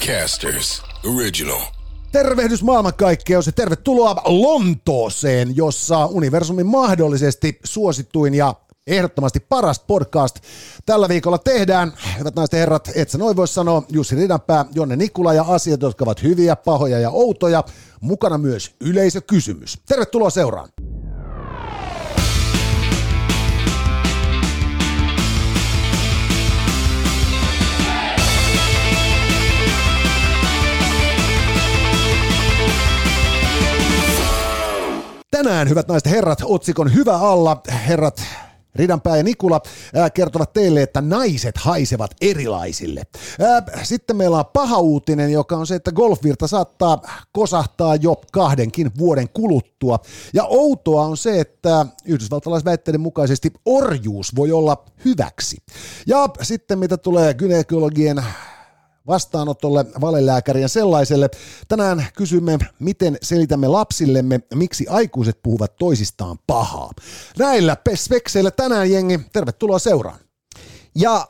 Podcasters Original. Tervehdys maailmankaikkeus ja tervetuloa Lontooseen, jossa universumin mahdollisesti suosittuin ja ehdottomasti paras podcast tällä viikolla tehdään. Hyvät naiset ja herrat, et sä noin voi sanoa Jussi Ridanpää, Jonne Nikula ja asiat, jotka ovat hyviä, pahoja ja outoja. Mukana myös yleisökysymys. Tervetuloa seuraan. Tänään, hyvät naiset herrat, otsikon Hyvä alla, herrat Ridanpää ja Nikula kertovat teille, että naiset haisevat erilaisille. Sitten meillä on paha uutinen, joka on se, että golfvirta saattaa kosahtaa jo kahdenkin vuoden kuluttua. Ja outoa on se, että yhdysvaltalaisväitteiden mukaisesti orjuus voi olla hyväksi. Ja sitten mitä tulee gynekologien vastaanotolle valelääkärien sellaiselle. Tänään kysymme, miten selitämme lapsillemme, miksi aikuiset puhuvat toisistaan pahaa. Näillä spekseillä tänään jengi, tervetuloa seuraan. Ja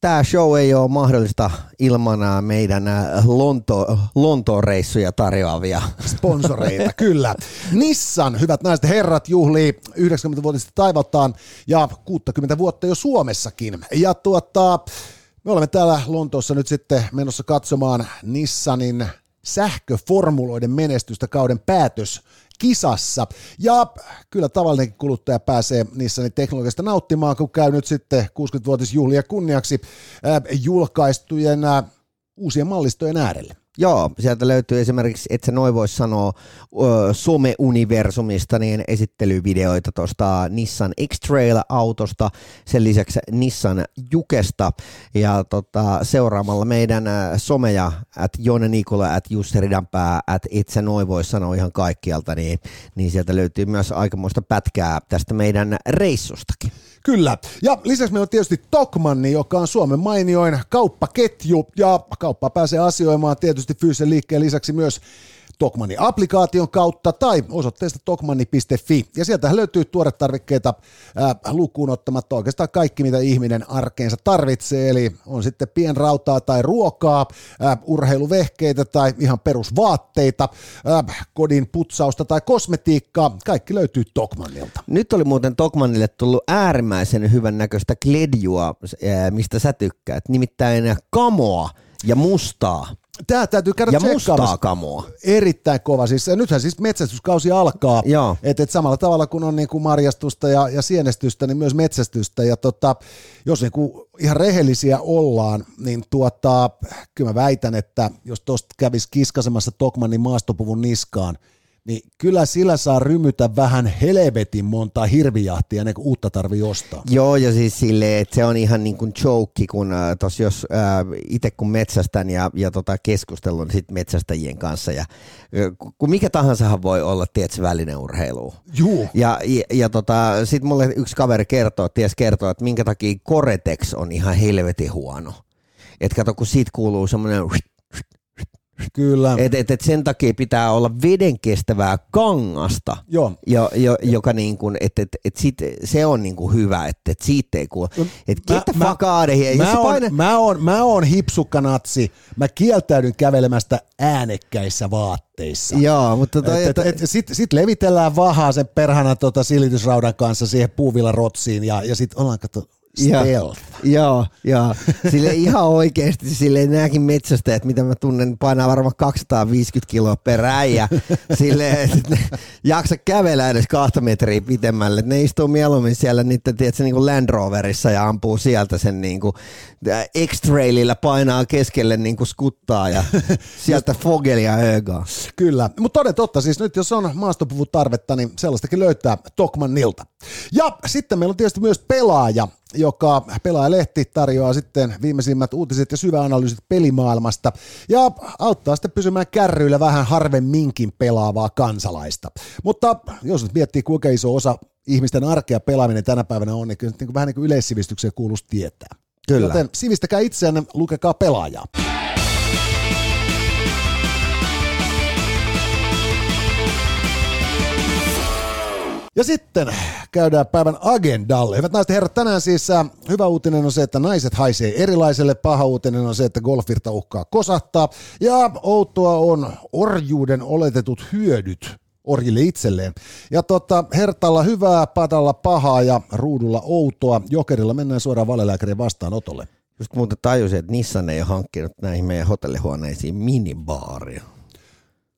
tämä show ei ole mahdollista ilman meidän Lonto, Lontoon reissuja tarjoavia sponsoreita, kyllä. Nissan, hyvät naiset ja herrat, juhlii 90-vuotista taivaltaan ja 60 vuotta jo Suomessakin. Ja tuota, me olemme täällä Lontoossa nyt sitten menossa katsomaan Nissanin sähköformuloiden menestystä kauden päätös kisassa. Ja kyllä tavallinenkin kuluttaja pääsee Nissanin teknologiasta nauttimaan, kun käy nyt sitten 60-vuotisjuhlia kunniaksi äh, julkaistujen äh, uusien mallistojen äärelle. Joo, sieltä löytyy esimerkiksi, että se noin voisi sanoa some-universumista, niin esittelyvideoita tuosta Nissan X-Trail-autosta, sen lisäksi Nissan Jukesta, ja tota, seuraamalla meidän someja, at Jone Nikola, at Jussi Ridanpää, at itse noin voisi sanoa ihan kaikkialta, niin, niin sieltä löytyy myös aikamoista pätkää tästä meidän reissustakin. Kyllä. Ja lisäksi meillä on tietysti Tokmanni, joka on Suomen mainioin kauppaketju ja kauppa pääsee asioimaan tietysti fyysisen liikkeen lisäksi myös Tokmannin applikaation kautta tai osoitteesta tokmanni.fi. Ja sieltä löytyy tuoretarvikkeita ää, lukuun ottamatta oikeastaan kaikki, mitä ihminen arkeensa tarvitsee. Eli on sitten pienrautaa tai ruokaa, ää, urheiluvehkeitä tai ihan perusvaatteita, ää, kodin putsausta tai kosmetiikkaa. Kaikki löytyy Tokmannilta. Nyt oli muuten Tokmannille tullut äärimmäisen hyvän näköistä kledjua, mistä sä tykkäät, nimittäin kamoa ja mustaa. Tämä täytyy käydä Ja mustaa kamoa. Erittäin kova. Siis, nythän siis metsästyskausi alkaa. Joo. Et, et samalla tavalla kuin on niin kuin marjastusta ja, ja sienestystä, niin myös metsästystä. Ja tota, jos niin kuin ihan rehellisiä ollaan, niin tuota, kyllä mä väitän, että jos tuosta kävisi kiskasemassa Tokmannin maastopuvun niskaan – niin kyllä sillä saa rymytä vähän helvetin monta hirvijahtia ennen kuin uutta tarvii ostaa. Joo, ja siis silleen, että se on ihan niin kuin joke, kun äh, tos jos äh, itse kun metsästän ja, ja tota keskustelun sit metsästäjien kanssa, ja kun mikä tahansa voi olla, tiedätkö, välineurheilu. Juu. Ja, ja, ja tota, sitten mulle yksi kaveri kertoo, ties kertoo, että minkä takia Coretex on ihan helvetin huono. Että kato, kun siitä kuuluu semmoinen Kyllä. Et, et, et sen takia pitää olla vedenkestävää kangasta, Joo. Jo, jo, joka niin kuin, et, et, et sit, se on niin kuin hyvä, että et siitä ei kuule. Et out of here. Mä, Jos sä oon, paina- mä, oon, mä oon hipsukkanatsi. Mä kieltäydyn kävelemästä äänekkäissä vaatteissa. Joo, mutta toi, Et, et, et, Sitten sit levitellään vahaa sen perhana tota silitysraudan kanssa siihen puuvillarotsiin ja, ja sitten ollaan kato Joo, stealth. joo, joo. Sille ihan oikeasti, sille nämäkin metsästäjät, mitä mä tunnen, painaa varmaan 250 kiloa per äijä. Sille, että ne jaksa kävellä edes kahta metriä pitemmälle. Ne istuu mieluummin siellä niiden, tiedätkö, niin kuin Land Roverissa ja ampuu sieltä sen niin kuin X-Trailillä painaa keskelle niin kuin skuttaa ja sieltä Fogelia ögaa. Kyllä, mutta toden totta, siis nyt jos on maastopuvun tarvetta, niin sellaistakin löytää Tokmannilta. Ja sitten meillä on tietysti myös pelaaja, joka pelaajalehti tarjoaa sitten viimeisimmät uutiset ja syväanalyysit pelimaailmasta ja auttaa sitten pysymään kärryillä vähän harvemminkin pelaavaa kansalaista. Mutta jos nyt miettii kuinka iso osa ihmisten arkea pelaaminen tänä päivänä on, niin kyllä niin kuin vähän niin kuin yleissivistykseen kuuluisi tietää. Kyllä. Joten sivistäkää itseänne, lukekaa pelaajaa. Ja sitten käydään päivän agendalle. Hyvät naiset herrat, tänään siis äh, hyvä uutinen on se, että naiset haisee erilaiselle. Paha uutinen on se, että golfirta uhkaa kosahtaa. Ja outoa on orjuuden oletetut hyödyt orjille itselleen. Ja tota, Hertalla hyvää, Padalla pahaa ja ruudulla outoa. Jokerilla mennään suoraan valelääkärin vastaanotolle. Just muuten tajusin, että Nissan ei ole hankkinut näihin meidän hotellihuoneisiin minibaaria.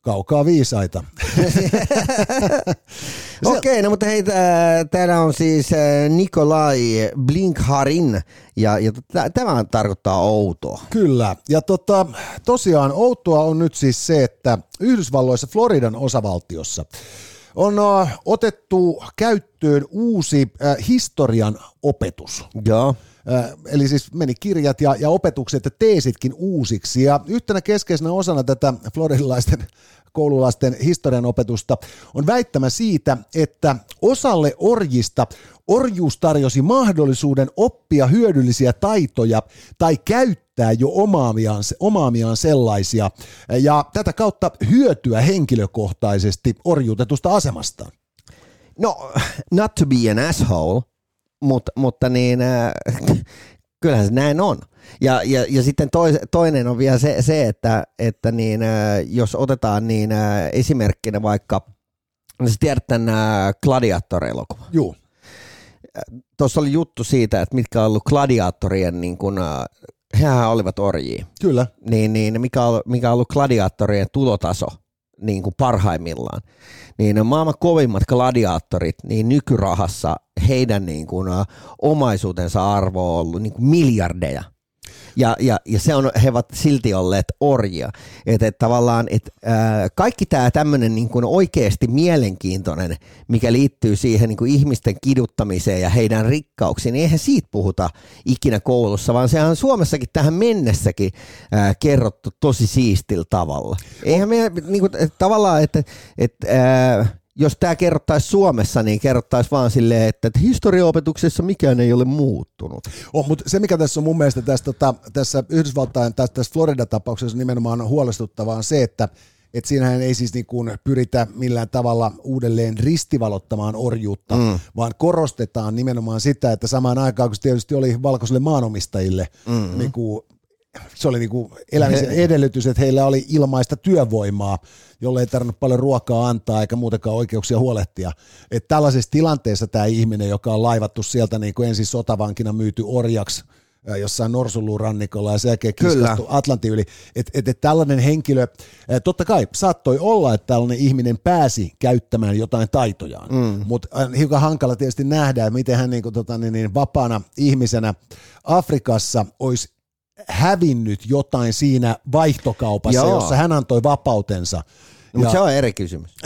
Kaukaa viisaita. Okei, okay, no mutta hei, tää- täällä on siis äh, Nikolai Blinkharin ja, ja tämä tarkoittaa outoa. Kyllä. Ja tota, tosiaan outoa on nyt siis se, että Yhdysvalloissa Floridan osavaltiossa on äh, otettu käyttöön uusi äh, historian opetus. Joo. Eli siis meni kirjat ja, ja opetukset ja teesitkin uusiksi. Ja yhtenä keskeisenä osana tätä floridilaisten koululaisten historian opetusta on väittämä siitä, että osalle orjista orjuus tarjosi mahdollisuuden oppia hyödyllisiä taitoja tai käyttää jo omaamiaan, omaamiaan sellaisia ja tätä kautta hyötyä henkilökohtaisesti orjuutetusta asemastaan. No, not to be an asshole, mutta, mutta niin, äh, kyllähän se näin on. Ja, ja, ja sitten tois, toinen on vielä se, se että, että niin, äh, jos otetaan niin äh, esimerkkinä vaikka, no sä tiedät tämän äh, Gladiator-elokuvan. Juu. Tuossa oli juttu siitä, että mitkä on ollut gladiaattorien, niin kun, äh, hehän olivat orjia, Kyllä. niin, niin mikä, on, mikä on ollut gladiaattorien tulotaso niin kuin parhaimmillaan. Niin maailman kovimmat gladiaattorit, niin nykyrahassa heidän niin kuin, omaisuutensa arvo on ollut niin kuin miljardeja. Ja, ja, ja se on, he ovat silti olleet orjia. Että et tavallaan, et, ää, kaikki tämä tämmöinen niin oikeasti mielenkiintoinen, mikä liittyy siihen niin kuin ihmisten kiduttamiseen ja heidän rikkauksiin, niin eihän siitä puhuta ikinä koulussa, vaan sehän on Suomessakin tähän mennessäkin ää, kerrottu tosi siistillä tavalla. Eihän me niin kuin, et, tavallaan, että et, jos tämä kerrottaisi Suomessa, niin kerrottaisi vaan silleen, että, että historiaopetuksessa mikään ei ole muuttunut. Oh, mutta se, mikä tässä on mun mielestä tässä, tota, tässä Yhdysvaltain, tässä, tässä Florida-tapauksessa nimenomaan huolestuttavaa on se, että et siinähän ei siis niin kuin pyritä millään tavalla uudelleen ristivalottamaan orjuutta, mm. vaan korostetaan nimenomaan sitä, että samaan aikaan, kun se tietysti oli valkoisille maanomistajille, mm-hmm. niin kuin, se oli niin kuin elämisen edellytys, että heillä oli ilmaista työvoimaa, jolle ei tarvinnut paljon ruokaa antaa eikä muutenkaan oikeuksia huolehtia. Et tällaisessa tilanteessa tämä ihminen, joka on laivattu sieltä niin kuin ensin sotavankina myyty orjaksi, jossain Norsuluurannikolla ja sen jälkeen kiskastu Atlantin yli. Että et, et tällainen henkilö, totta kai saattoi olla, että tällainen ihminen pääsi käyttämään jotain taitojaan, mm. mutta hiukan hankala tietysti nähdä, että miten hän niin kuin, tota, niin, niin, vapaana ihmisenä Afrikassa olisi hävinnyt jotain siinä vaihtokaupassa, Joo. jossa hän antoi vapautensa. No, mutta se on eri kysymys.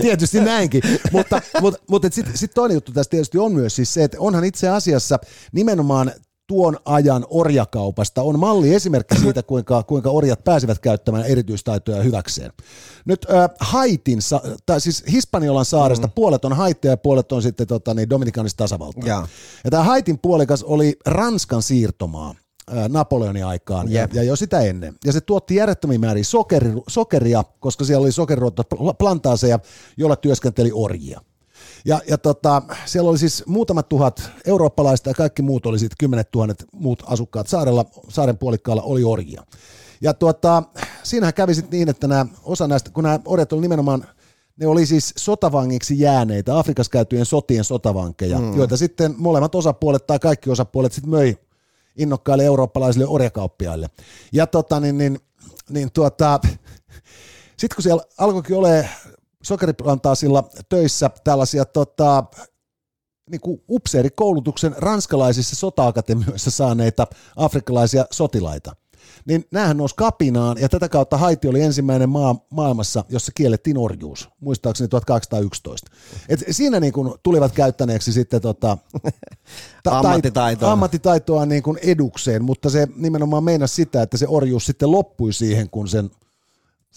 Tietysti näinkin, mutta, mutta, mutta sitten sit toinen juttu tässä tietysti on myös siis se, että onhan itse asiassa nimenomaan tuon ajan orjakaupasta on malli esimerkki siitä, kuinka, kuinka orjat pääsivät käyttämään erityistaitoja hyväkseen. Nyt äh, Haitin, tai siis Hispaniolan saaresta mm. puolet on Haitia ja puolet on sitten tota, niin Dominikanista tasavaltaa. Jaa. Ja tämä Haitin puolikas oli Ranskan siirtomaa Napoleonin aikaan ja, Jep. ja jo sitä ennen. Ja se tuotti järjettömiä määriä sokeri, sokeria, koska siellä oli sokeriruotta plantaaseja, joilla työskenteli orjia. Ja, ja tota, siellä oli siis muutamat tuhat eurooppalaista ja kaikki muut oli sitten kymmenet tuhannet muut asukkaat saarella, saaren puolikkaalla oli orjia. Ja tuota, siinähän kävi sitten niin, että nämä, osa näistä, kun nämä orjat oli nimenomaan ne oli siis sotavangiksi jääneitä, Afrikassa käytyjen sotien sotavankeja, mm. joita sitten molemmat osapuolet tai kaikki osapuolet sitten möi innokkaille eurooppalaisille orjakauppiaille. Ja tota, niin, niin, niin tuota, sitten kun siellä alkoikin ole sokeriplantaassilla töissä tällaisia tota, niin kuin upseerikoulutuksen ranskalaisissa sota-akatemioissa saaneita afrikkalaisia sotilaita, niin näähän nousi kapinaan, ja tätä kautta Haiti oli ensimmäinen maa maailmassa, jossa kiellettiin orjuus, muistaakseni 1811. Et siinä niin kuin tulivat käyttäneeksi sitten tota, ta- Ammattitaitoa. ammattitaitoa niin kuin edukseen, mutta se nimenomaan meinasi sitä, että se orjuus sitten loppui siihen, kun sen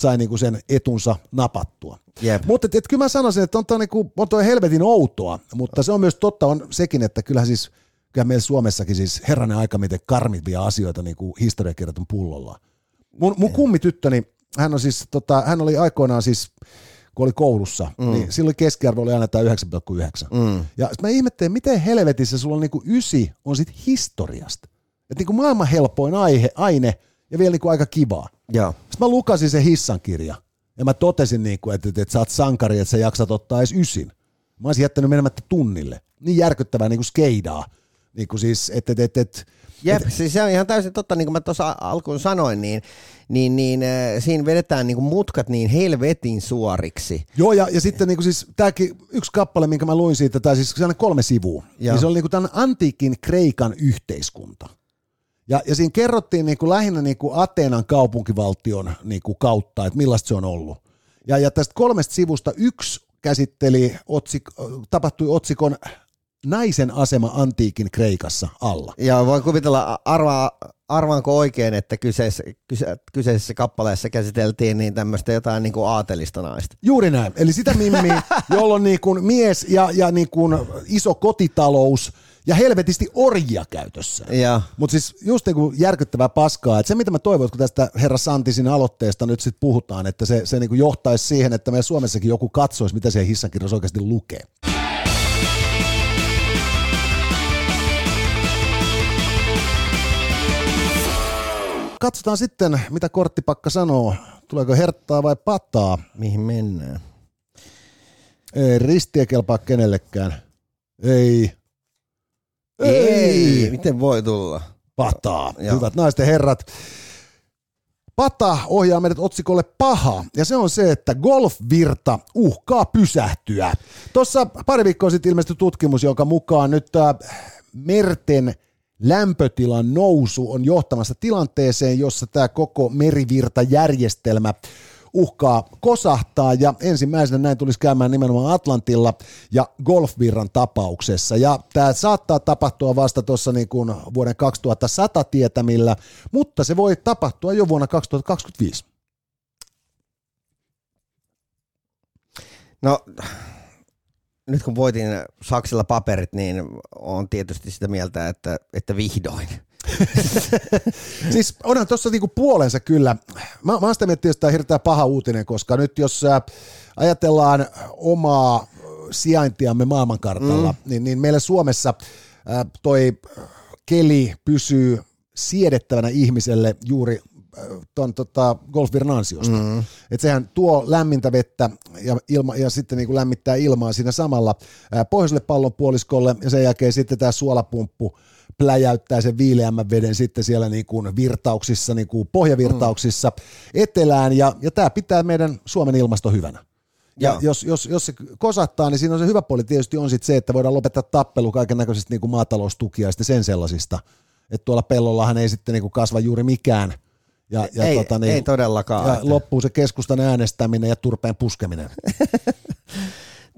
sai niinku sen etunsa napattua. Jep. Mutta et, et, kyllä mä sanoisin, että on toi, niinku, on toi helvetin outoa, mutta se on myös totta on sekin, että kyllähän siis kyllä meillä Suomessakin siis herranen aika miten karmivia asioita niinku historiakirjat on pullolla. Mun, mun kummityttöni, hän on siis, tota, hän oli aikoinaan siis kun oli koulussa, mm. niin silloin keskiarvo oli aina tämä 9,9. Mm. Ja mä ihmettelin, miten helvetissä sulla on niinku ysi on sit historiasta. Että niinku maailman helpoin aihe, aine ja vielä niinku aika kivaa. Joo. Sitten mä lukasin sen hissan kirja ja mä totesin, niinku, että, että, että sä oot sankari, että sä jaksat ottaa edes ysin. Mä olisin jättänyt menemättä tunnille. Niin järkyttävää niinku skeidaa. Niinku siis, että, että, että, että Jep, siis se on ihan täysin totta, niin kuin mä tuossa alkuun sanoin, niin, niin, niin äh, siinä vedetään niin kuin mutkat niin helvetin suoriksi. Joo, ja, ja sitten niinku siis tämäkin yksi kappale, minkä mä luin siitä, tai siis kolme sivua, Joo. niin se oli niinku tämän antiikin Kreikan yhteiskunta. Ja, ja siinä kerrottiin niinku lähinnä niinku Ateenan kaupunkivaltion niinku kautta, että millaista se on ollut. Ja, ja tästä kolmesta sivusta yksi käsitteli, otsik, tapahtui otsikon naisen asema antiikin Kreikassa alla. Ja voin kuvitella, arvaa, arvaanko oikein, että kyseessä, kyse, kyseisessä kappaleessa käsiteltiin niin tämmöistä jotain niin kuin aatelista naista. Juuri näin. Eli sitä mimmiä, jolla on niin kuin mies ja, ja niin kuin iso kotitalous ja helvetisti orjia käytössä. Mutta siis just niin kuin järkyttävää paskaa, että se mitä mä toivon, että kun tästä herra Santisin aloitteesta nyt sitten puhutaan, että se, se niin kuin johtaisi siihen, että meidän Suomessakin joku katsoisi, mitä se hissankirjassa oikeasti lukee. Katsotaan sitten, mitä korttipakka sanoo. Tuleeko herttaa vai pataa? mihin mennään? Ei ristiä kelpaa kenellekään. Ei. Ei, miten voi tulla? Pataa. Joo. Hyvät naisten herrat. Pata ohjaa meidät otsikolle paha, ja se on se, että golfvirta uhkaa pysähtyä. Tuossa pari viikkoa sitten ilmestyi tutkimus, jonka mukaan nyt äh, merten lämpötilan nousu on johtamassa tilanteeseen, jossa tämä koko merivirtajärjestelmä uhkaa kosahtaa ja ensimmäisenä näin tulisi käymään nimenomaan Atlantilla ja golfvirran tapauksessa. Ja tämä saattaa tapahtua vasta tuossa niin kuin vuoden 2100 tietämillä, mutta se voi tapahtua jo vuonna 2025. No, nyt kun voitin Saksilla paperit, niin on tietysti sitä mieltä, että, että vihdoin. siis onhan tuossa niinku puolensa kyllä. Mä, mä oon sitä miettinyt, että tämä on hirveän paha uutinen, koska nyt jos ajatellaan omaa sijaintiamme maailmankartalla, mm. niin, niin meillä Suomessa äh, toi keli pysyy siedettävänä ihmiselle juuri ton tota, golfvirran ansiosta. Mm. Et sehän tuo lämmintä vettä ja, ilma, ja sitten niin kuin lämmittää ilmaa siinä samalla ää, pohjoiselle pallonpuoliskolle ja sen jälkeen sitten tämä suolapumppu pläjäyttää sen viileämmän veden sitten siellä niin kuin virtauksissa, niin kuin pohjavirtauksissa mm. etelään ja, ja tämä pitää meidän Suomen ilmasto hyvänä. Ja Joo. jos, jos, jos se kosahtaa, niin siinä on se hyvä puoli tietysti on sit se, että voidaan lopettaa tappelu kaiken näköisistä niin maataloustukia ja sitten sen sellaisista. Että tuolla pellollahan ei sitten niin kuin kasva juuri mikään. Ja, ja ei, tota, niin, ei todellakaan. ja loppuu se keskustan äänestäminen ja turpeen puskeminen.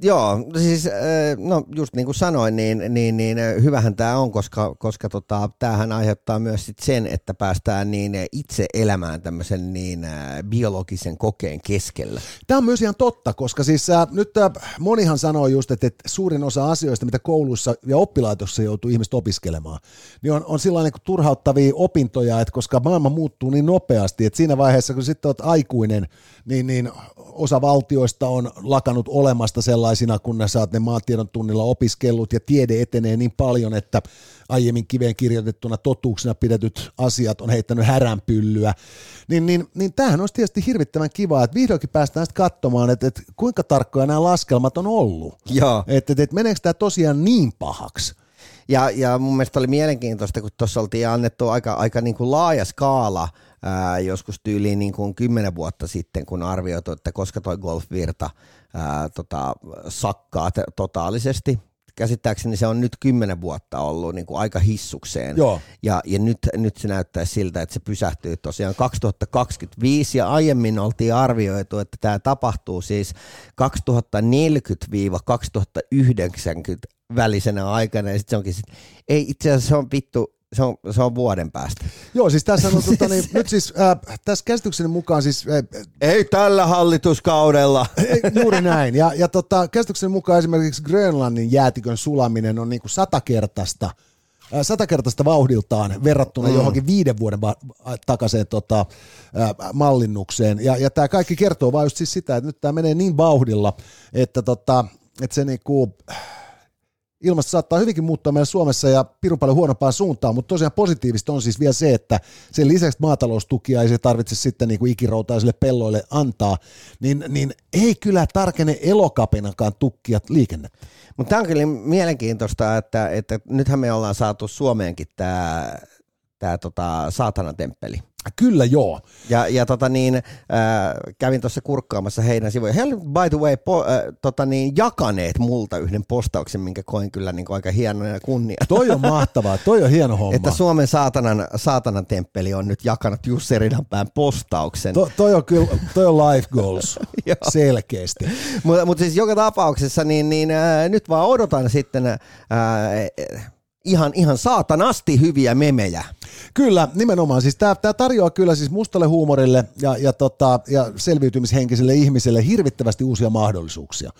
Joo, siis äh, no just niin kuin sanoin, niin, niin, niin äh, hyvähän tämä on, koska, koska tota, tämähän aiheuttaa myös sit sen, että päästään niin äh, itse elämään tämmöisen niin biologisen kokeen keskellä. Tämä on myös ihan totta, koska siis äh, nyt äh, monihan sanoo just, että, että suurin osa asioista, mitä kouluissa ja oppilaitoksissa joutuu ihmiset opiskelemaan, niin on, on sillä niin turhauttavia opintoja, että koska maailma muuttuu niin nopeasti, että siinä vaiheessa, kun sitten olet aikuinen, niin, niin osa valtioista on lakannut olemasta sellaisina, kun ne saat ne maatiedon tunnilla opiskellut ja tiede etenee niin paljon, että aiemmin kiveen kirjoitettuna totuuksina pidetyt asiat on heittänyt häränpyllyä, niin, niin, niin tämähän olisi tietysti hirvittävän kiva, että vihdoinkin päästään sitten katsomaan, että, että kuinka tarkkoja nämä laskelmat on ollut. Joo. Että, että, että meneekö tämä tosiaan niin pahaksi? Ja, ja mun mielestä oli mielenkiintoista, kun tuossa oltiin annettu aika, aika niin kuin laaja skaala ää, joskus tyyliin niin kuin kymmenen vuotta sitten, kun arvioitu, että koska toi golfvirta ää, tota, sakkaa te- totaalisesti. Käsittääkseni se on nyt kymmenen vuotta ollut niin kuin aika hissukseen. Joo. Ja, ja nyt, nyt se näyttää siltä, että se pysähtyy tosiaan 2025 ja aiemmin oltiin arvioitu, että tämä tapahtuu siis 2040-2090 välisenä aikana ja sitten se onkin sit, ei itse asiassa se on vittu, se on, se on vuoden päästä. Joo, siis tässä on, tota, niin, nyt siis äh, tässä käsitykseni mukaan siis äh, Ei tällä hallituskaudella. Ei, Juuri näin. Ja, ja tota, käsitykseni mukaan esimerkiksi Grönlannin jäätikön sulaminen on niinku satakertaista ää, satakertaista vauhdiltaan verrattuna mm. johonkin viiden vuoden va- takaiseen tota, ää, mallinnukseen. Ja, ja tämä kaikki kertoo vain just siis sitä, että nyt tämä menee niin vauhdilla, että, tota, että se niinku, ilmasto saattaa hyvinkin muuttaa meillä Suomessa ja pirun paljon huonompaan suuntaan, mutta tosiaan positiivista on siis vielä se, että sen lisäksi maataloustukia ei se tarvitse sitten niin kuin ikiroutaisille pelloille antaa, niin, niin ei kyllä tarkene elokapinakaan tukkia liikennettä. Mutta tämä on kyllä mielenkiintoista, että, että nythän me ollaan saatu Suomeenkin tämä tää tota, saatanan temppeli. Kyllä joo. Ja, ja tota niin, äh, kävin tuossa kurkkaamassa heidän sivuja. He olivat, by the way, po, äh, tota niin, jakaneet multa yhden postauksen, minkä koin kyllä niin aika hienona ja kunnia. Toi on mahtavaa, toi on hieno homma. Että Suomen saatanan, saatanan temppeli on nyt jakanut Jussi Ridanpään postauksen. To, toi on kyllä, toi on life goals, selkeästi. Mutta mut siis joka tapauksessa, niin, niin äh, nyt vaan odotan sitten äh, ihan, ihan saatanasti hyviä memejä. Kyllä, nimenomaan. Siis tämä tarjoaa kyllä siis mustalle huumorille ja, ja, tota, ja selviytymishenkiselle ihmiselle hirvittävästi uusia mahdollisuuksia.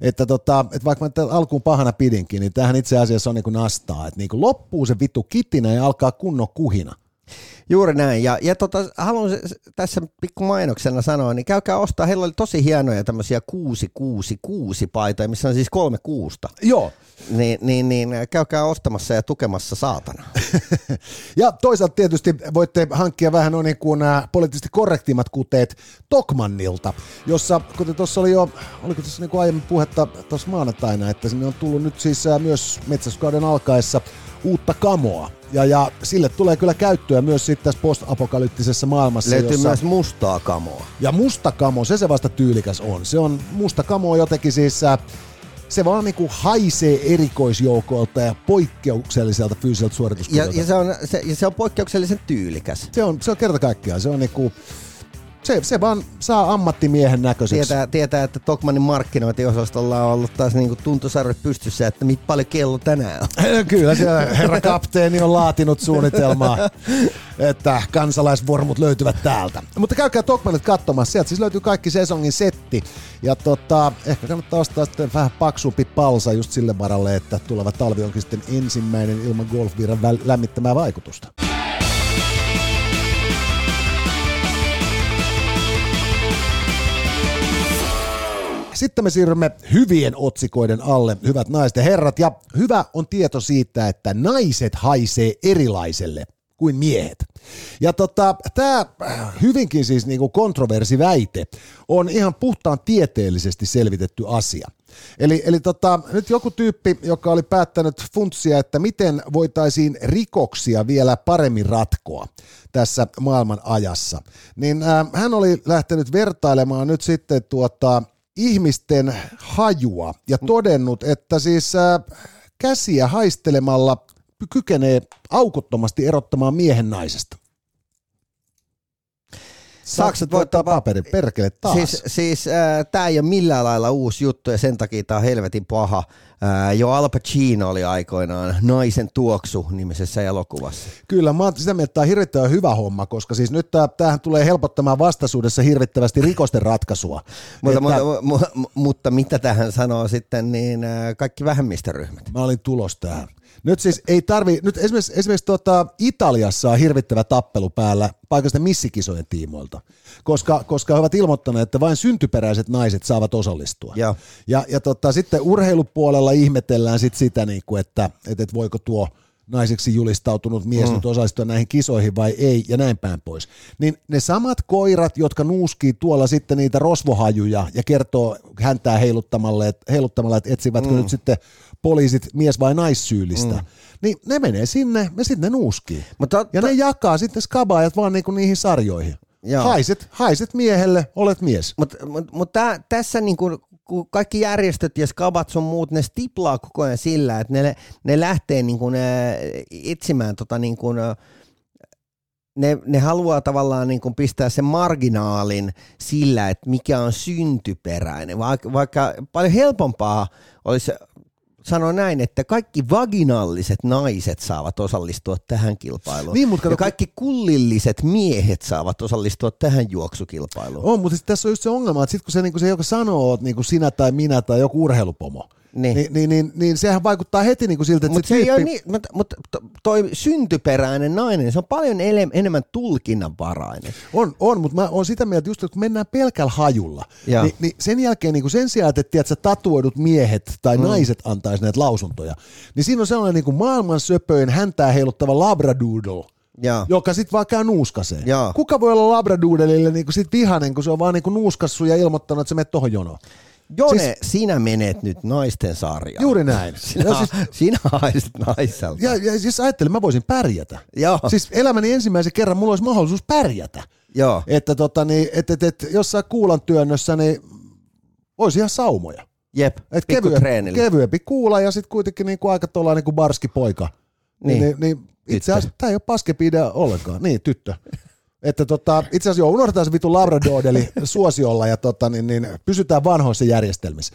Että tota, et vaikka mä alkuun pahana pidinkin, niin tähän itse asiassa on niin kuin nastaa. Että niin kuin loppuu se vittu kitinä ja alkaa kunnon kuhina. Juuri näin. Ja, ja tota, haluan tässä pikku mainoksena sanoa, niin käykää ostaa. Heillä oli tosi hienoja tämmöisiä 666 paitoja, missä on siis kolme kuusta. Joo. Niin, niin, niin käykää ostamassa ja tukemassa saatana. ja toisaalta tietysti voitte hankkia vähän no niin kuin nämä poliittisesti korrektimmat kuteet Tokmannilta, jossa, kuten tuossa oli jo, oliko tuossa niin kuin aiemmin puhetta tuossa maanantaina, että sinne on tullut nyt siis myös metsästyskauden alkaessa uutta kamoa. Ja, ja sille tulee kyllä käyttöä myös sitten tässä postapokalyptisessa maailmassa. Löytyy jossa... myös mustaa kamoa. Ja musta kamo, se se vasta tyylikäs on. Se on musta kamo jotenkin siis se vaan niinku haisee erikoisjoukolta ja poikkeukselliselta fyysiseltä suorituskyvyltä. Ja, ja, se on, se, ja se on poikkeuksellisen tyylikäs. Se on, se on kerta kaikkiaan. Se on niinku, se, se vaan saa ammattimiehen näköiseksi. Tietää, tietää että Tokmanin markkinointiosastolla on ollut taas niinku tuntosarvet pystyssä, että mit paljon kello tänään on. Kyllä, siellä herra kapteeni on laatinut suunnitelmaa, että kansalaisvormut löytyvät täältä. Mutta käykää Tokmanit katsomassa, sieltä siis löytyy kaikki sesongin setti. Ja tota, ehkä kannattaa ostaa sitten vähän paksumpi palsa just sille varalle, että tuleva talvi onkin sitten ensimmäinen ilman golfviran lämmittämää vaikutusta. Sitten me siirrymme hyvien otsikoiden alle, hyvät naiset ja herrat. Ja hyvä on tieto siitä, että naiset haisee erilaiselle kuin miehet. Ja tota, tämä hyvinkin siis niinku kontroversiväite on ihan puhtaan tieteellisesti selvitetty asia. Eli, eli tota, nyt joku tyyppi, joka oli päättänyt funtsia, että miten voitaisiin rikoksia vielä paremmin ratkoa tässä maailman ajassa, niin äh, hän oli lähtenyt vertailemaan nyt sitten tuota, ihmisten hajua ja todennut, että siis äh, käsiä haistelemalla kykenee aukottomasti erottamaan miehen naisesta. Sakset voittaa paperin, perkele taas. Siis, siis äh, tämä ei ole millään lailla uusi juttu ja sen takia tämä on helvetin paha. Äh, jo Al Pacino oli aikoinaan Naisen tuoksu nimisessä elokuvassa. Kyllä, mä oon sitä mieltä, että tämä on hirvittävän hyvä homma, koska siis nyt tämähän tulee helpottamaan vastaisuudessa hirvittävästi rikosten ratkaisua. mutta, että... mutta, mutta, mutta mitä tähän sanoo sitten niin kaikki vähemmistöryhmät? Mä olin tulos tähän. Nyt siis ei tarvi, nyt esimerkiksi, esimerkiksi tuota, Italiassa on hirvittävä tappelu päällä paikallisten missikisojen tiimoilta, koska, koska he ovat ilmoittaneet, että vain syntyperäiset naiset saavat osallistua. Ja, ja, ja tota, sitten urheilupuolella ihmetellään sit sitä, niin kuin, että, että, että voiko tuo naiseksi julistautunut mies mm. nyt osallistua näihin kisoihin vai ei, ja näin päin pois. Niin ne samat koirat, jotka nuuskii tuolla sitten niitä rosvohajuja ja kertoo häntää heiluttamalla, että, heiluttamalla, että etsivätkö mm. nyt sitten poliisit mies- vai naissyyllistä, mm. niin ne menee sinne ja sitten ne nuuskii. Mutta, ja ne jakaa sitten skabaajat vaan niinku niihin sarjoihin. Joo. Haiset, haiset miehelle, olet mies. Mutta mut, mut tä, tässä niinku, kun kaikki järjestöt ja skabat sun muut, ne stiplaa koko ajan sillä, että ne, ne lähtee niinku, ne, etsimään tota, niinku, ne, ne haluaa tavallaan niin kuin pistää sen marginaalin sillä, että mikä on syntyperäinen, vaikka, vaikka paljon helpompaa olisi sanoi näin, että kaikki vaginalliset naiset saavat osallistua tähän kilpailuun. Niin, mutta kato, ja kaikki kullilliset miehet saavat osallistua tähän juoksukilpailuun. On, mutta siis tässä on just se ongelma, että sitten kun se, niin se joka sanoo, että niin sinä tai minä tai joku urheilupomo, Niin. niin, niin, niin, niin sehän vaikuttaa heti niin kuin siltä, että Mutta se, tyyppi... niin, mutta, mutta to- toi syntyperäinen nainen, se on paljon ele, enemmän tulkinnanvarainen. On, on mutta mä oon sitä mieltä just, että kun mennään pelkällä hajulla, niin, niin sen jälkeen niin kuin sen sijaan, että tiedät, sä tatuoidut miehet tai mm. naiset antaisi näitä lausuntoja, niin siinä on sellainen niin kuin maailman söpöin häntää heiluttava labradoodle, Joo. joka sitten vaan käy nuuskaseen. Joo. Kuka voi olla labradoodleille niin sit vihanen, kun se on vaan niin kuin nuuskassu ja ilmoittanut, että se menet tohon jonoon? Jone, Siis- sinä menet nyt naisten sarjaan. Juuri näin. Sinä, Ja siis- sinä haiset naiselta. Ja, ja siis ajattelin, mä voisin pärjätä. Joo. Siis elämäni ensimmäisen kerran mulla olisi mahdollisuus pärjätä. Joo. Että tota, niin, et, et, et, jossain kuulan työnnössä niin olisi ihan saumoja. Jep, Et pikku kevye, treenillä. kevyempi kuula ja sitten kuitenkin niinku aika tuolla niinku barski poika. Niin. Niin. Niin, itse asiassa tämä ei ole paskempi idea ollenkaan. Niin, tyttö. Että tota, itse asiassa joo, unohdetaan se vitu Labradodeli suosiolla ja tota, niin, niin, pysytään vanhoissa järjestelmissä.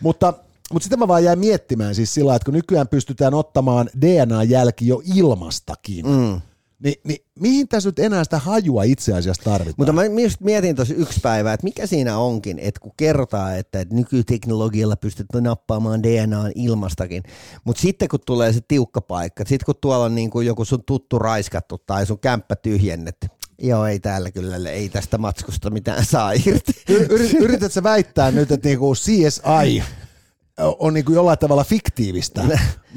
Mutta, mutta sitä mä vaan jäin miettimään siis sillä että kun nykyään pystytään ottamaan DNA-jälki jo ilmastakin, mm. niin, niin mihin tässä nyt enää sitä hajua itse asiassa tarvitaan? Mutta mä mietin tuossa yksi päivä, että mikä siinä onkin, että kun kerrotaan, että nykyteknologialla pystyt nappaamaan DNAn ilmastakin, mutta sitten kun tulee se tiukka paikka, sitten kun tuolla on niin kuin joku sun tuttu raiskattu tai sun kämppä tyhjennetty, joo ei täällä kyllä, ei tästä matskusta mitään saa irti. Y- yrit, yrität sä väittää nyt, että niinku CSI on niinku jollain tavalla fiktiivistä?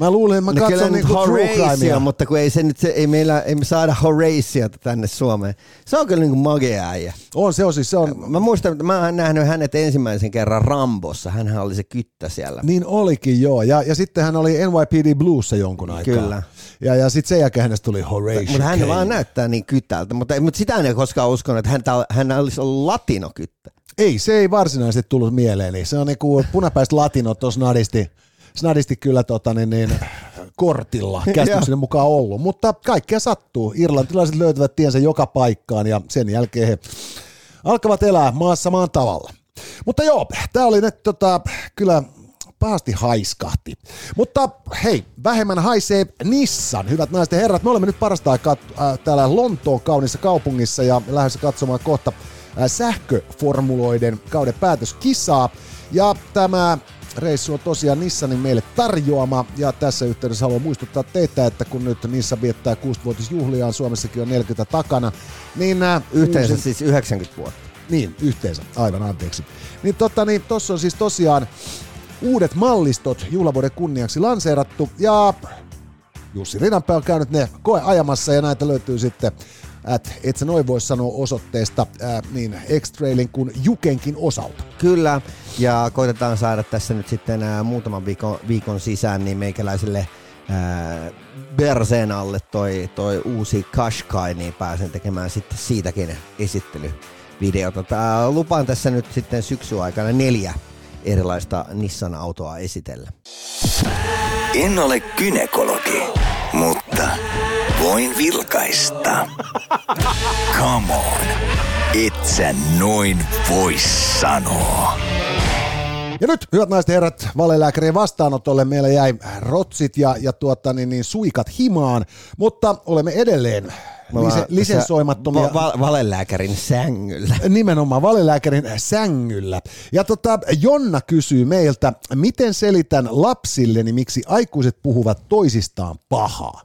Mä luulen, että mä No katson nyt niinku crimea. mutta kun ei, se nyt, se, ei, meillä, ei me saada Horacea tänne Suomeen. Se on kyllä niin kuin magea äijä. On, se on siis, se on, Mä muistan, että mä oon nähnyt hänet ensimmäisen kerran Rambossa. Hänhän oli se kyttä siellä. niin olikin joo. Ja, ja sitten hän oli NYPD Bluessa jonkun aikaa. Kyllä. Ja, ja sitten sen jälkeen hänestä tuli Horatio Mutta hän Kane. vaan näyttää niin kytältä, mutta, mutta sitä en koskaan uskonut, että hän, hän olisi ollut latinokyttä. Ei, se ei varsinaisesti tullut mieleeni. Se on niinku punapäistä latinot tuossa snadisti, snadisti kyllä tota, niin, niin, kortilla käsitykseni mukaan ollut. Mutta kaikkea sattuu. Irlantilaiset löytävät tiensä joka paikkaan ja sen jälkeen he alkavat elää maassa maan tavalla. Mutta joo, tämä oli nyt tota, kyllä pahasti haiskahti. Mutta hei, vähemmän haisee Nissan. Hyvät naiset ja herrat, me olemme nyt parasta aikaa äh, täällä Lontoon kaunissa kaupungissa ja lähdössä katsomaan kohta sähköformuloiden kauden päätöskisaa. Ja tämä reissu on tosiaan Nissanin meille tarjoama ja tässä yhteydessä haluan muistuttaa teitä, että kun nyt Nissan viettää 6-vuotisjuhliaan, Suomessakin on 40 takana, niin äh, Yhteensä uusin- siis 90 vuotta. niin, yhteensä. Aivan, anteeksi. Niin totta, niin tossa on siis tosiaan uudet mallistot juhlavuoden kunniaksi lanseerattu ja Jussi Ridanpää on käynyt ne koe ajamassa ja näitä löytyy sitten at, et sä noin voi sanoa osoitteesta ää, niin X-Trailin kuin Jukenkin osalta. Kyllä, ja koitetaan saada tässä nyt sitten ää, muutaman viikon, viikon sisään niin meikäläiselle ää, Berseen alle toi, toi uusi Qashqai, niin pääsen tekemään sitten siitäkin esittelyvideota. Tää, lupaan tässä nyt sitten syksyn aikana neljä erilaista Nissan-autoa esitellä. En ole kynekologi, mutta voin vilkaista. Come on, et sä noin voi sanoa. Ja nyt, hyvät naiset ja herrat, valelääkärien vastaanotolle meillä jäi rotsit ja, ja tuota, niin, niin, suikat himaan, mutta olemme edelleen lise, lisensoimattomia. Va- va- valelääkärin sängyllä. Nimenomaan valelääkärin sängyllä. Ja tota, Jonna kysyy meiltä, miten selitän lapsilleni, miksi aikuiset puhuvat toisistaan pahaa?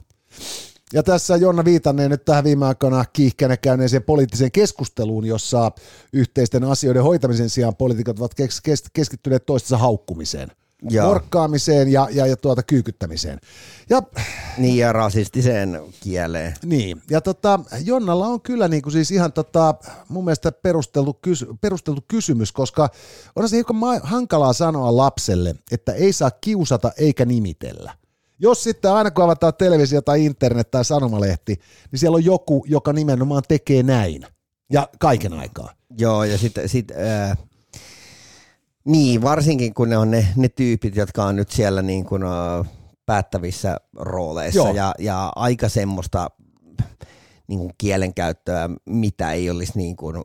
Ja tässä Jonna viitanneen nyt tähän viime aikoina kiihkeänä käyneeseen poliittiseen keskusteluun, jossa yhteisten asioiden hoitamisen sijaan poliitikot ovat kes- kes- keskittyneet toistensa haukkumiseen. Joo. Morkkaamiseen ja, ja, ja tuota kyykyttämiseen. Ja Niin ja rasistiseen kieleen. niin, ja tota, Jonnalla on kyllä niin kuin siis ihan tota, mun mielestä perusteltu, kysy- perusteltu kysymys, koska on se hiukan hankalaa sanoa lapselle, että ei saa kiusata eikä nimitellä. Jos sitten aina kun avataan televisio tai internet tai sanomalehti, niin siellä on joku, joka nimenomaan tekee näin. Ja kaiken aikaa. Joo, ja sitten sit, ää, niin, varsinkin kun ne on ne, ne tyypit, jotka on nyt siellä niin kuin, ää, päättävissä rooleissa Joo. ja, ja aika semmoista niin kuin kielenkäyttöä, mitä ei olisi niin kuin,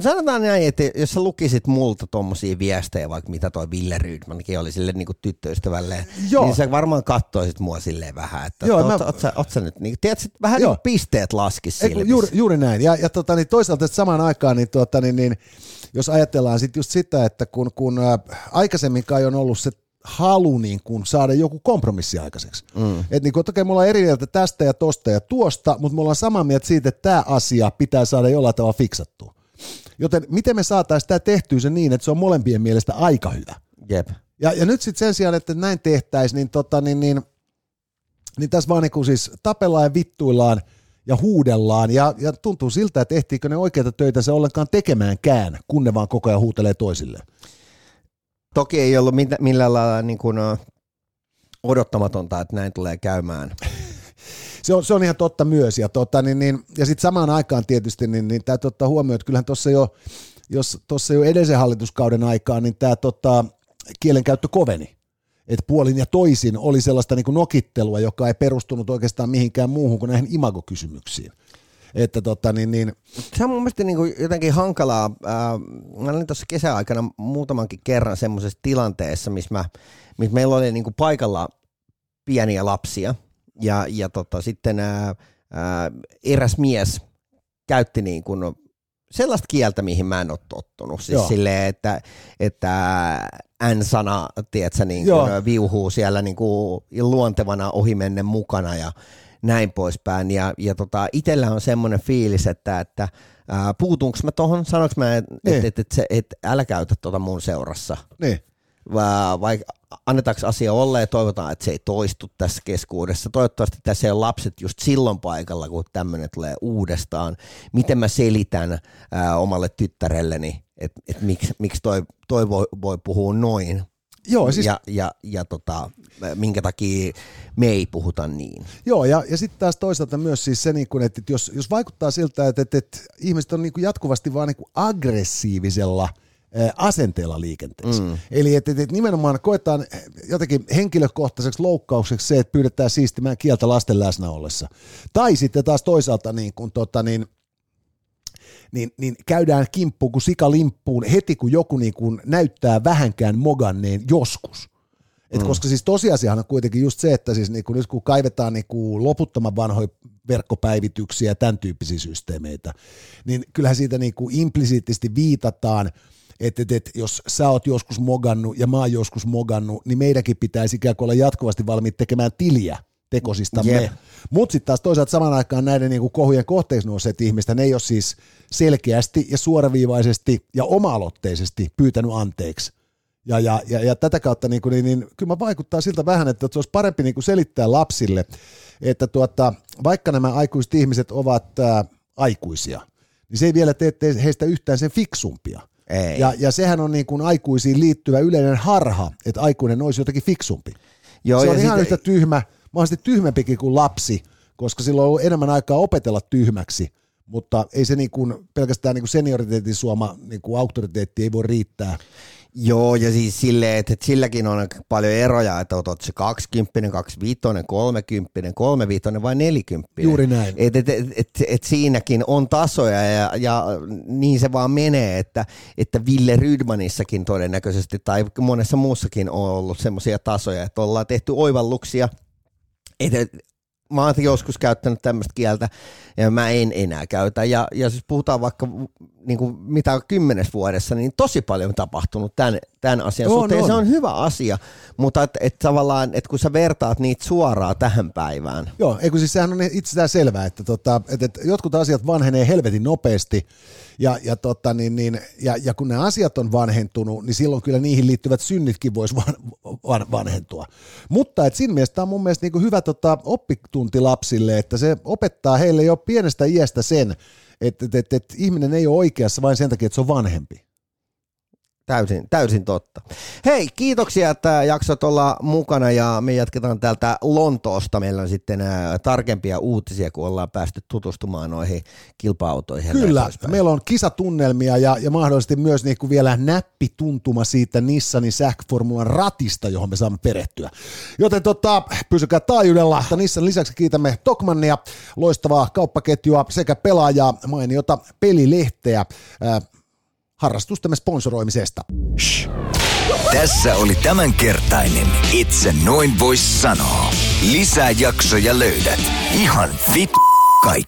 Sanotaan näin, että jos sä lukisit multa tommosia viestejä, vaikka mitä toi Ville Rydmankin oli sille niin tyttöystävälle, Joo. niin sä varmaan kattoisit mua silleen vähän, että Joo, Joo, mä- oot, oot, sä, oot sä nyt, niin, tiedätkö, vähän Joo. niin pisteet laskis silmissä. juuri, juuri näin. Ja, ja tota, niin toisaalta samaan aikaan, niin, tuota, niin, niin, jos ajatellaan sit just sitä, että kun, kun aikaisemmin kai on ollut se halu niin kuin saada joku kompromissi aikaiseksi. Mm. Että niin että okei, me ollaan eri mieltä tästä ja tosta ja tuosta, mutta me ollaan samaa mieltä siitä, että tämä asia pitää saada jollain tavalla fiksattua. Joten miten me saataisiin tämä tehtyä se niin, että se on molempien mielestä aika hyvä. Jep. Ja, ja nyt sitten sen sijaan, että näin tehtäisiin, niin, tota, niin, niin, niin tässä vaan niin siis tapellaan ja vittuillaan ja huudellaan ja, ja tuntuu siltä, että ehtiikö ne oikeita töitä se ollenkaan tekemäänkään, kun ne vaan koko ajan huutelee toisille. Toki ei ollut millään lailla niin kuin, odottamatonta, että näin tulee käymään. Se, on, se on ihan totta myös. Ja, tota, niin, niin, ja sitten samaan aikaan tietysti niin, niin täytyy ottaa huomioon, että kyllähän tuossa jo, jos tuossa jo edellisen hallituskauden aikaan, niin tämä tota, kielenkäyttö koveni. Että puolin ja toisin oli sellaista niin nokittelua, joka ei perustunut oikeastaan mihinkään muuhun kuin näihin imagokysymyksiin. Että tota, niin, niin. Se on mun mielestä niin kuin jotenkin hankalaa. Mä olin tuossa kesäaikana muutamankin kerran semmoisessa tilanteessa, missä, mä, missä meillä oli niin kuin paikalla pieniä lapsia ja, ja tota, sitten ää, ää, eräs mies käytti niin kuin sellaista kieltä, mihin mä en ole tottunut. Siis silleen, että, että N-sana, tiedätkö, niin kuin viuhuu siellä niin kuin luontevana ohimennen mukana ja näin poispäin. Ja, ja tota, itsellä on semmoinen fiilis, että, että ää, puutunko mä tuohon, sanoinko mä, että et, niin. et, et, et, et, älä käytä tuota mun seurassa. Niin. Vai, annetaanko asia olla ja toivotaan, että se ei toistu tässä keskuudessa. Toivottavasti tässä ei ole lapset just silloin paikalla, kun tämmöinen tulee uudestaan. Miten mä selitän ää, omalle tyttärelleni, että et miksi, miksi toi, toi voi, voi puhua noin, Joo, siis... ja, ja, ja tota, minkä takia me ei puhuta niin. Joo, ja, ja sitten taas toisaalta myös siis se, niin kun, että jos, jos vaikuttaa siltä, että, että, että ihmiset on niin jatkuvasti vaan niin aggressiivisella asenteella liikenteessä. Mm. Eli että, että nimenomaan koetaan jotenkin henkilökohtaiseksi loukkaukseksi se, että pyydetään siistimään kieltä lasten läsnä ollessa. Tai sitten taas toisaalta niin kun, tota, niin, niin, niin käydään kimppuun kuin sikalimppuun heti, kun joku niin kuin näyttää vähänkään moganneen joskus. Et mm. Koska siis tosiasiahan on kuitenkin just se, että siis niin kuin nyt kun kaivetaan niin kuin loputtoman vanhoja verkkopäivityksiä ja tämän tyyppisiä systeemeitä, niin kyllähän siitä niin implisiittisesti viitataan, että, että, että jos sä oot joskus mogannut ja mä oon joskus mogannut, niin meidänkin pitäisi ikään kuin olla jatkuvasti valmiit tekemään tiliä tekosistamme. Yep. Mutta sitten taas toisaalta saman aikaan näiden niin kuin kohujen kohteeksi nousseet ihmistä, ne ei ole siis selkeästi ja suoraviivaisesti ja oma-aloitteisesti pyytänyt anteeksi. Ja, ja, ja, ja tätä kautta niin, kuin, niin, niin, kyllä mä vaikuttaa siltä vähän, että se olisi parempi niin kuin selittää lapsille, että tuota, vaikka nämä aikuiset ihmiset ovat ää, aikuisia, niin se ei vielä tee heistä yhtään sen fiksumpia. Ei. Ja, ja sehän on niin kuin aikuisiin liittyvä yleinen harha, että aikuinen olisi jotenkin fiksumpi. Joo, se on ihan yhtä tyhmä, mahdollisesti tyhmempikin kuin lapsi, koska sillä on ollut enemmän aikaa opetella tyhmäksi, mutta ei se niin kuin, pelkästään niin kuin senioriteetin suoma niin kuin auktoriteetti ei voi riittää. Joo, ja siis silleen, että, että silläkin on paljon eroja, että otat se 20, 25, 30, 35 vai 40. Juuri näin. Et, et, et, et, et siinäkin on tasoja ja, ja niin se vaan menee, että, että Ville Rydmanissakin todennäköisesti tai monessa muussakin on ollut semmoisia tasoja, että ollaan tehty oivalluksia, että mä oon joskus käyttänyt tämmöistä kieltä ja mä en enää käytä. Ja, ja siis puhutaan vaikka niin kuin mitä kymmenes vuodessa, niin tosi paljon on tapahtunut tämän, tämän asian on, suhteen. On. Se on hyvä asia, mutta et, et tavallaan, että kun sä vertaat niitä suoraan tähän päivään. Joo, eikö siis sehän on itsestään selvää, että tota, että, että jotkut asiat vanhenee helvetin nopeasti ja, ja, tota, niin, niin, ja, ja kun ne asiat on vanhentunut, niin silloin kyllä niihin liittyvät synnitkin voisi van, van, vanhentua. Mutta et siinä mielessä tämä on mun mielestä niin hyvä tota, oppitunti lapsille, että se opettaa heille jo pienestä iästä sen, että et, et, et ihminen ei ole oikeassa vain sen takia, että se on vanhempi. Täysin, täysin totta. Hei, kiitoksia, että jaksot olla mukana ja me jatketaan täältä Lontoosta. Meillä on sitten ä, tarkempia uutisia, kun ollaan päästy tutustumaan noihin kilpa-autoihin. Kyllä, meillä on kisatunnelmia ja, ja mahdollisesti myös niin kuin vielä näppituntuma siitä Nissanin sähköformulan ratista, johon me saamme perehtyä. Joten tota, pysykää taajuudella. Nissan lisäksi kiitämme Tokmannia, loistavaa kauppaketjua sekä pelaajaa, mainiota pelilehteä. Äh, harrastustemme sponsoroimisesta. Tässä oli tämänkertainen Itse noin vois sanoa. Lisää jaksoja löydät ihan fit kaikki